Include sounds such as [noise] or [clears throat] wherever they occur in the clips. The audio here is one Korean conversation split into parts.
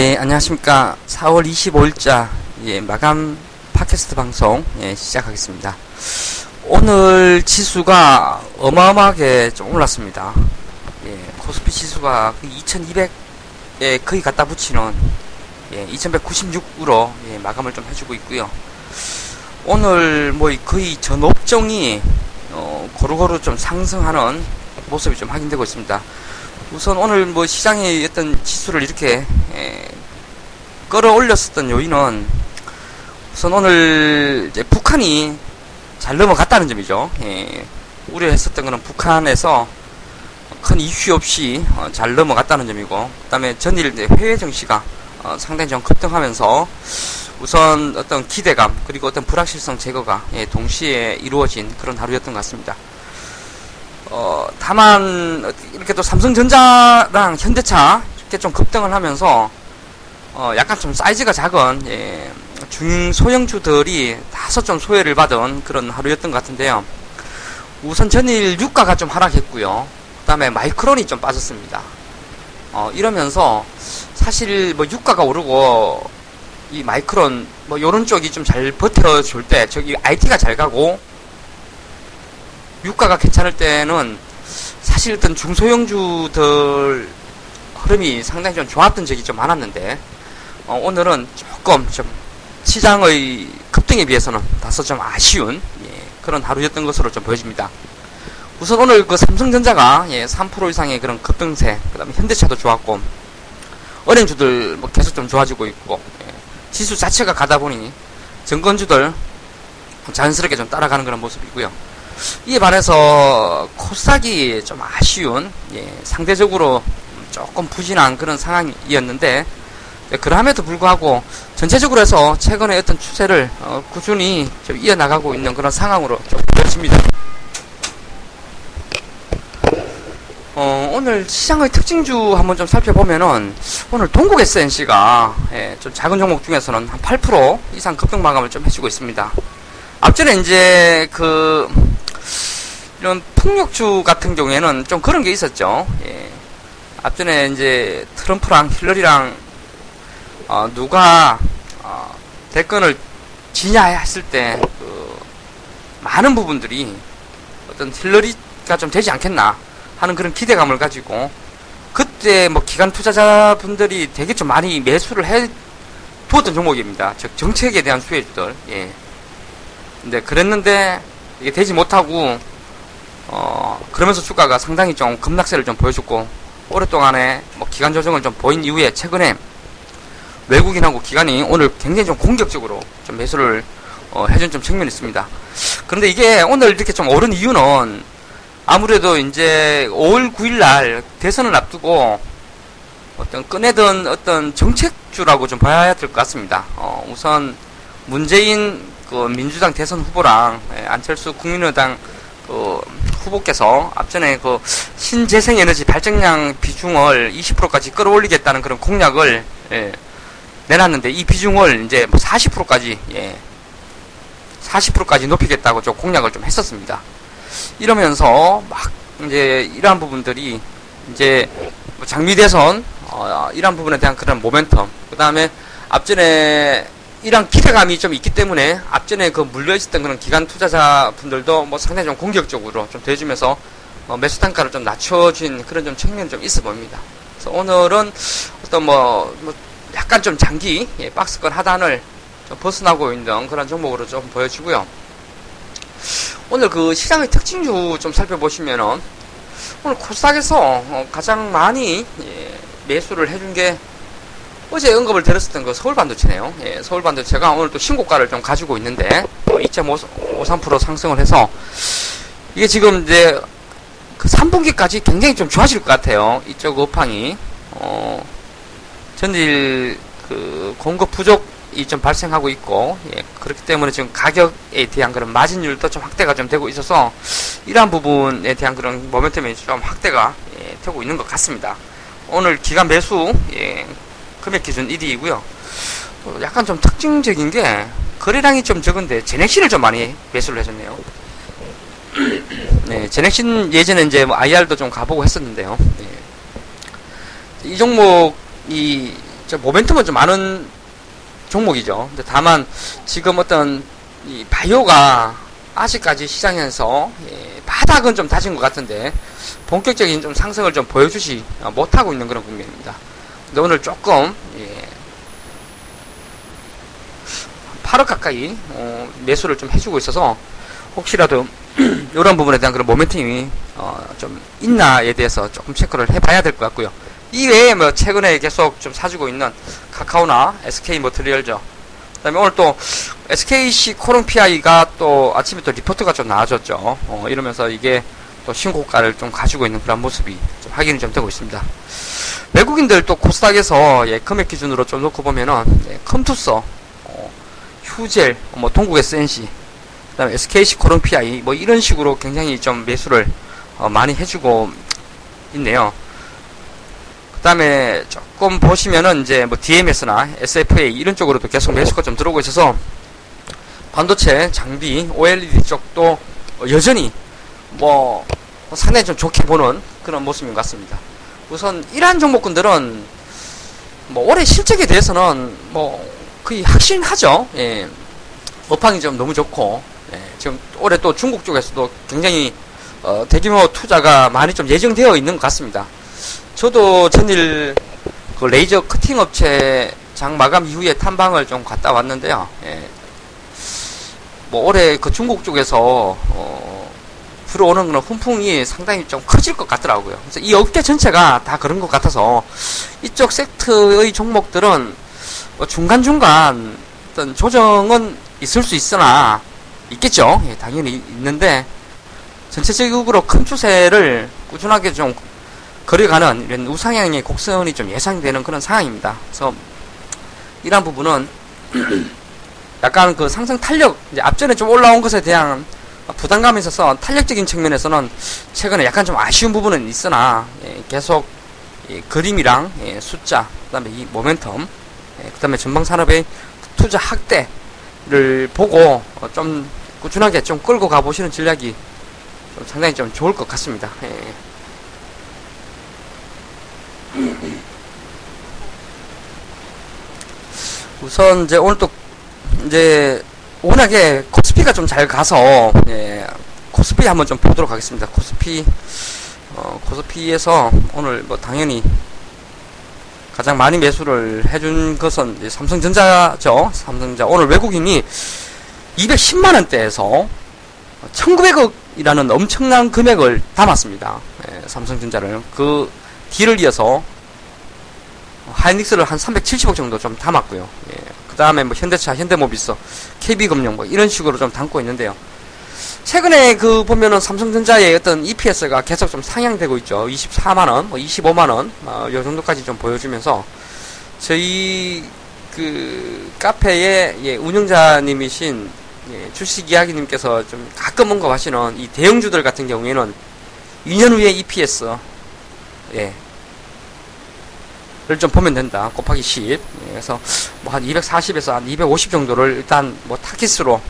네, 안녕하십니까. 4월 25일자 예, 마감 팟캐스트 방송 예, 시작하겠습니다. 오늘 지수가 어마어마하게 좀 올랐습니다. 예, 코스피 지수가 2200에 거의 갖다 붙이는 예, 2196으로 예, 마감을 좀 해주고 있고요. 오늘 뭐 거의 전 업종이 어, 고루고루 좀 상승하는 모습이 좀 확인되고 있습니다. 우선 오늘 뭐 시장의 어떤 지수를 이렇게 에, 끌어올렸었던 요인은 우선 오늘 이제 북한이 잘 넘어갔다는 점이죠. 예, 우려했었던 거는 북한에서 큰 이슈 없이 어, 잘 넘어갔다는 점이고, 그 다음에 전일 해외 정시가 어, 상당히 좀 급등하면서 우선 어떤 기대감 그리고 어떤 불확실성 제거가 예, 동시에 이루어진 그런 하루였던 것 같습니다. 어, 다만 이렇게 또 삼성전자랑 현대차 이렇게 좀 급등을 하면서 어, 약간 좀 사이즈가 작은 예, 중소형주들이 다소 좀 소외를 받은 그런 하루였던 것 같은데요. 우선 전일 유가가 좀 하락했고요. 그 다음에 마이크론이 좀 빠졌습니다. 어, 이러면서 사실 뭐 유가가 오르고 이 마이크론 뭐 요런 쪽이 좀 잘 버텨줄 때 저기 IT가 잘 가고 유가가 괜찮을 때는 사실 어떤 중소형주들 흐름이 상당히 좀 좋았던 적이 좀 많았는데 어, 오늘은 조금 좀 시장의 급등에 비해서는 다소 좀 아쉬운 예, 그런 하루였던 것으로 좀 보여집니다. 우선 오늘 그 삼성전자가 예, 3% 이상의 그런 급등세, 그다음에 현대차도 좋았고 은행주들 뭐 계속 좀 좋아지고 있고 예, 지수 자체가 가다 보니 정건주들 자연스럽게 좀 따라가는 그런 모습이고요. 이에 반해서 코스닥이 좀 아쉬운 예, 상대적으로 조금 부진한 그런 상황이었는데 네, 그럼에도 불구하고 전체적으로 해서 최근에 어떤 추세를 어, 꾸준히 좀 이어나가고 있는 그런 상황으로 좀 보여집니다. 어, 오늘 시장의 특징주 한번 좀 살펴보면은 오늘 동국 SNC가 예, 좀 작은 종목 중에서는 한 8% 이상 급등 마감을 좀 해주고 있습니다. 앞전에 이제 그 이런 폭력주 같은 경우에는 좀 그런 게 있었죠. 예. 앞전에 이제 트럼프랑 힐러리랑 어, 누가 어, 대권을 지냐 했을 때 그, 많은 부분들이 어떤 힐러리가 좀 되지 않겠나 하는 그런 기대감을 가지고 그때 뭐 기관 투자자분들이 되게 좀 많이 매수를 해 두었던 종목입니다. 즉 정책에 대한 수혜주들. 예. 근데 그랬는데 이게 되지 못하고 어 그러면서 주가가 상당히 좀 급락세를 좀 보여줬고 오랫동안에 뭐 기간 조정을 좀 보인 이후에 최근에 외국인하고 기관이 오늘 굉장히 좀 공격적으로 좀 매수를 어, 해준 좀 측면이 있습니다. 그런데 이게 오늘 이렇게 좀 오른 이유는 아무래도 이제 5월 9일 날 대선을 앞두고 어떤 꺼내던 어떤 정책주라고 좀 봐야 될 것 같습니다. 어, 우선 문재인 그 민주당 대선 후보랑 예, 안철수 국민의당 그 후보께서 앞전에 그 신재생 에너지 발전량 비중을 20%까지 끌어올리겠다는 그런 공약을 예, 내놨는데 이 비중을 이제 40%까지 뭐 예, 40%까지 높이겠다고 좀 공약을 좀 했었습니다. 이러면서 막 이제 이러한 부분들이 이제 뭐 장미 대선 어, 이러한 부분에 대한 그런 모멘텀 그 다음에 앞전에 이런 기대감이 좀 있기 때문에 앞전에 그 물려 있었던 그런 기관 투자자 분들도 뭐 상당히 좀 공격적으로 좀 대주면서 어, 매수 단가를 좀 낮춰진 그런 좀 측면이 좀 있어 보입니다. 그래서 오늘은 어떤 뭐, 뭐 약간 좀 장기 예, 박스권 하단을 좀 벗어나고 있는 그런 종목으로 좀 보여지고요. 오늘 그 시장의 특징주 좀 살펴보시면은 오늘 코스닥에서 어, 가장 많이 예, 매수를 해준 게 어제 언급을 드렸었던 그 서울 반도체네요. 예, 서울 반도체가 오늘 또 신고가를 좀 가지고 있는데 2.53% 상승을 해서 이게 지금 이제 그 3분기까지 굉장히 좀 좋아질 것 같아요. 이쪽 업황이 어, 전일 그 공급 부족이 좀 발생하고 있고 예, 그렇기 때문에 지금 가격에 대한 그런 마진율도 좀 확대가 좀 되고 있어서 이러한 부분에 대한 그런 모멘텀이 좀 확대가 예, 되고 있는 것 같습니다. 오늘 기간 매수 예, 금액 기준 1위이고요. 약간 좀 특징적인 게 거래량이 좀 적은데 제넥신을 좀 많이 매수를 해줬네요. [clears throat] 네, 제넥신 예전에 이제 뭐 IR도 좀 가보고 했었는데요. 네. 이 종목이 모멘텀은 좀 많은 종목이죠. 근데 다만 지금 어떤 이 바이오가 아직까지 시장에서 예, 바닥은 좀 다진 것 같은데 본격적인 좀 상승을 좀 보여주지 못하고 있는 그런 국면입니다. 근데 오늘 조금 예, 8억 가까이 어, 매수를 좀 해주고 있어서 혹시라도 [clears throat] 이런 부분에 대한 그런 모멘텀이 어, 좀 있나에 대해서 조금 체크를 해봐야 될 것 같고요. 이외에 뭐 최근에 계속 좀 사주고 있는 카카오나 SK 머트리얼죠. 그다음에 오늘 또 SKC 코롱 PI가 또 아침에 또 리포트가 좀 나와줬죠. 어, 이러면서 이게 또 신고가를 좀 가지고 있는 그런 모습이 좀 확인이 좀 되고 있습니다. 외국인들 또 코스닥에서 예, 금액 기준으로 좀 놓고 보면은 예, 컴투서, 어, 휴젤, 뭐 동국 SNC, 그다음에 SKC 코롱 PI 뭐 이런 식으로 굉장히 좀 매수를 어, 많이 해주고 있네요. 그 다음에 조금 보시면은 이제 뭐 DMS나 SFA 이런 쪽으로도 계속 매수가 좀 들어오고 있어서 반도체, 장비, OLED 쪽도 여전히 뭐 상당히 좀 좋게 보는 그런 모습인 것 같습니다. 우선 이러한 종목군들은 뭐 올해 실적에 대해서는 뭐 거의 확신하죠. 예. 업황이 좀 너무 좋고 예. 지금 올해 또 중국 쪽에서도 굉장히 어, 대규모 투자가 많이 좀 예정되어 있는 것 같습니다. 저도 전일 그 레이저 커팅 업체 장 마감 이후에 탐방을 좀 갔다 왔는데요. 예. 뭐 올해 그 중국 쪽에서 어, 불어오는 그런 훈풍이 상당히 좀 커질 것 같더라고요. 그래서 이 업계 전체가 다 그런 것 같아서 이쪽 섹터의 종목들은 뭐 중간중간 어떤 조정은 있을 수 있으나 있겠죠. 예, 당연히 있는데 전체적으로 큰 추세를 꾸준하게 좀 거래가는 이런 우상향의 곡선이 좀 예상되는 그런 상황입니다. 그래서 이러한 부분은 [clears throat] 약간 그 상승 탄력, 이제 앞전에 좀 올라온 것에 대한 부담감이 있어서 탄력적인 측면에서는 최근에 약간 좀 아쉬운 부분은 있으나 예, 계속 예, 그림이랑 예, 숫자, 그 다음에 이 모멘텀, 예, 그 다음에 전방 산업의 투자 확대를 보고 어, 좀 꾸준하게 좀 끌고 가보시는 전략이 좀 상당히 좀 좋을 것 같습니다. 예. 우선 이제 오늘 또 이제 워낙에 코스피가 좀 잘 가서 예, 코스피 한번 좀 보도록 하겠습니다. 코스피 어, 코스피에서 오늘 뭐 당연히 가장 많이 매수를 해준 것은 삼성전자죠. 삼성전자 오늘 외국인이 210만 원대에서 1900억이라는 엄청난 금액을 담았습니다. 예, 삼성전자를 그 뒤를 이어서 하이닉스를 한 370억 정도 좀 담았고요. 예. 그 다음에 뭐 현대차, 현대모비스, KB금융 뭐 이런 식으로 좀 담고 있는데요. 최근에 그 보면은 삼성전자의 어떤 EPS가 계속 좀 상향되고 있죠. 24만원, 뭐 25만원, 어, 요 정도까지 좀 보여주면서 저희 그 카페의 예, 운영자님이신 예, 주식 이야기님께서 좀 가끔 언급하시는 이 대형주들 같은 경우에는 2년 후에 EPS 예, 좀 보면 된다. 곱하기 10. 예, 그래서 뭐 한 240에서 한 250 정도를 일단 뭐 타깃으로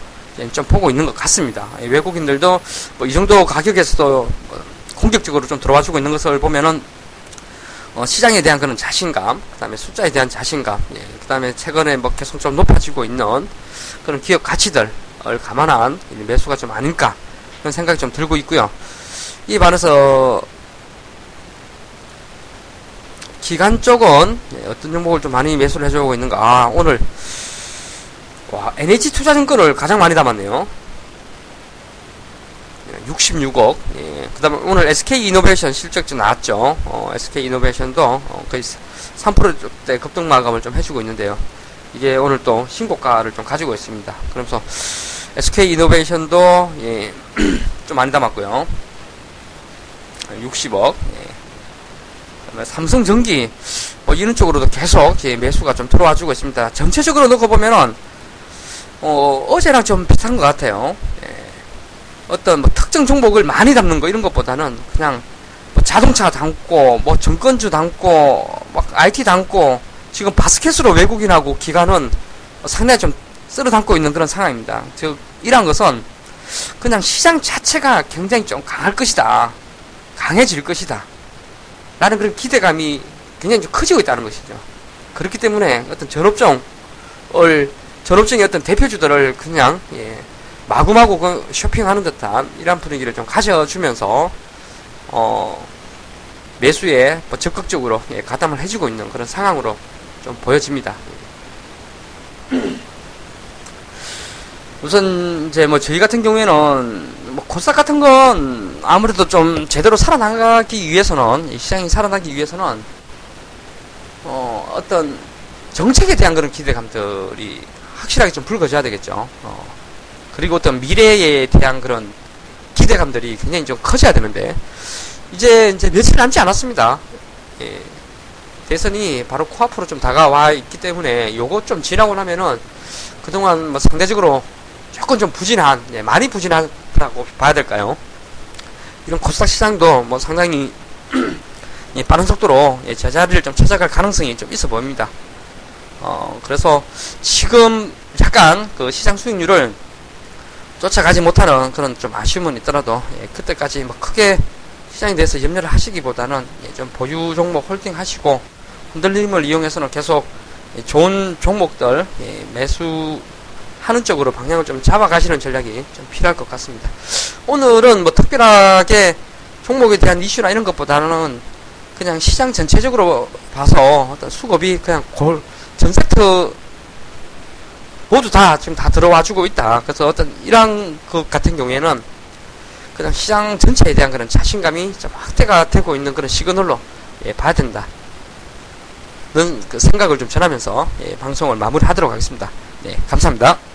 좀 보고 있는 것 같습니다. 예, 외국인들도 뭐 이 정도 가격에서도 뭐 공격적으로 좀 들어와 주고 있는 것을 보면은 어 시장에 대한 그런 자신감, 그 다음에 숫자에 대한 자신감, 예, 그 다음에 최근에 뭐 계속 좀 높아지고 있는 그런 기업 가치들을 감안한 매수가 좀 아닐까 그런 생각이 좀 들고 있고요. 이 반해서 기간 쪽은 예, 어떤 종목을 좀 많이 매수를 해주고 있는가. 아, 오늘, 와, NH 투자증권을 가장 많이 담았네요. 66억. 예. 그 다음에 오늘 SK 이노베이션 실적좀 나왔죠. 어, SK 이노베이션도 어, 거의 3%대 급등 마감을 좀 해주고 있는데요. 이게 오늘 또 신고가를 좀 가지고 있습니다. 그러면서 SK 이노베이션도 예, [clears throat] 좀 많이 담았고요. 60억. 예. 삼성전기 뭐 이런 쪽으로도 계속 매수가 좀 들어와주고 있습니다. 전체적으로 놓고 보면은 어, 어제랑 좀 비슷한 것 같아요. 예. 어떤 뭐 특정 종목을 많이 담는 거 이런 것보다는 그냥 뭐 자동차 담고 뭐 정권주 담고 막 IT 담고 지금 바스켓으로 외국인하고 기관은 상당히 좀 쓸어 담고 있는 그런 상황입니다. 즉 이러한 것은 그냥 시장 자체가 굉장히 좀 강할 것이다. 강해질 것이다. 라는 그런 기대감이 굉장히 좀 커지고 있다는 것이죠. 그렇기 때문에 어떤 전업종을 전업종의 어떤 대표주들을 그냥 예, 마구마구 그 쇼핑하는 듯한 이런 분위기를 좀 가져주면서 어, 매수에 뭐 적극적으로 예, 가담을 해주고 있는 그런 상황으로 좀 보여집니다. 우선 이제 뭐 저희 같은 경우에는 뭐 코스닥 같은 건 아무래도 좀 제대로 살아나가기 위해서는 이 시장이 살아나기 위해서는 어 어떤 정책에 대한 그런 기대감들이 확실하게 좀 불거져야 되겠죠. 어 그리고 어떤 미래에 대한 그런 기대감들이 굉장히 좀 커져야 되는데 이제 이제 며칠 남지 않았습니다. 예. 대선이 바로 코앞으로 좀 다가와 있기 때문에 요거 좀 지나고 나면은 그동안 뭐 상대적으로 조금 좀 부진한, 예, 많이 부진 하다고 봐야 될까요? 이런 코스닥 시장도 뭐 상당히 [clears throat] 예, 빠른 속도로 예, 제자리를 좀 찾아갈 가능성이 좀 있어 보입니다. 어, 그래서 지금 약간 그 시장 수익률을 쫓아가지 못하는 그런 좀 아쉬움은 있더라도 예, 그때까지 뭐 크게 시장에 대해서 염려를 하시기보다는 예, 좀 보유 종목 홀딩 하시고 흔들림을 이용해서는 계속 예, 좋은 종목들 예, 매수 하는 쪽으로 방향을 좀 잡아가시는 전략이 좀 필요할 것 같습니다. 오늘은 뭐 특별하게 종목에 대한 이슈나 이런 것보다는 그냥 시장 전체적으로 봐서 어떤 수급이 그냥 골, 전 섹터 모두 다 지금 다 들어와 주고 있다. 그래서 어떤 이런 것 같은 경우에는 그냥 시장 전체에 대한 그런 자신감이 좀 확대가 되고 있는 그런 시그널로 예, 봐야 된다. 는 그 생각을 좀 전하면서 예, 방송을 마무리하도록 하겠습니다. 네, 감사합니다.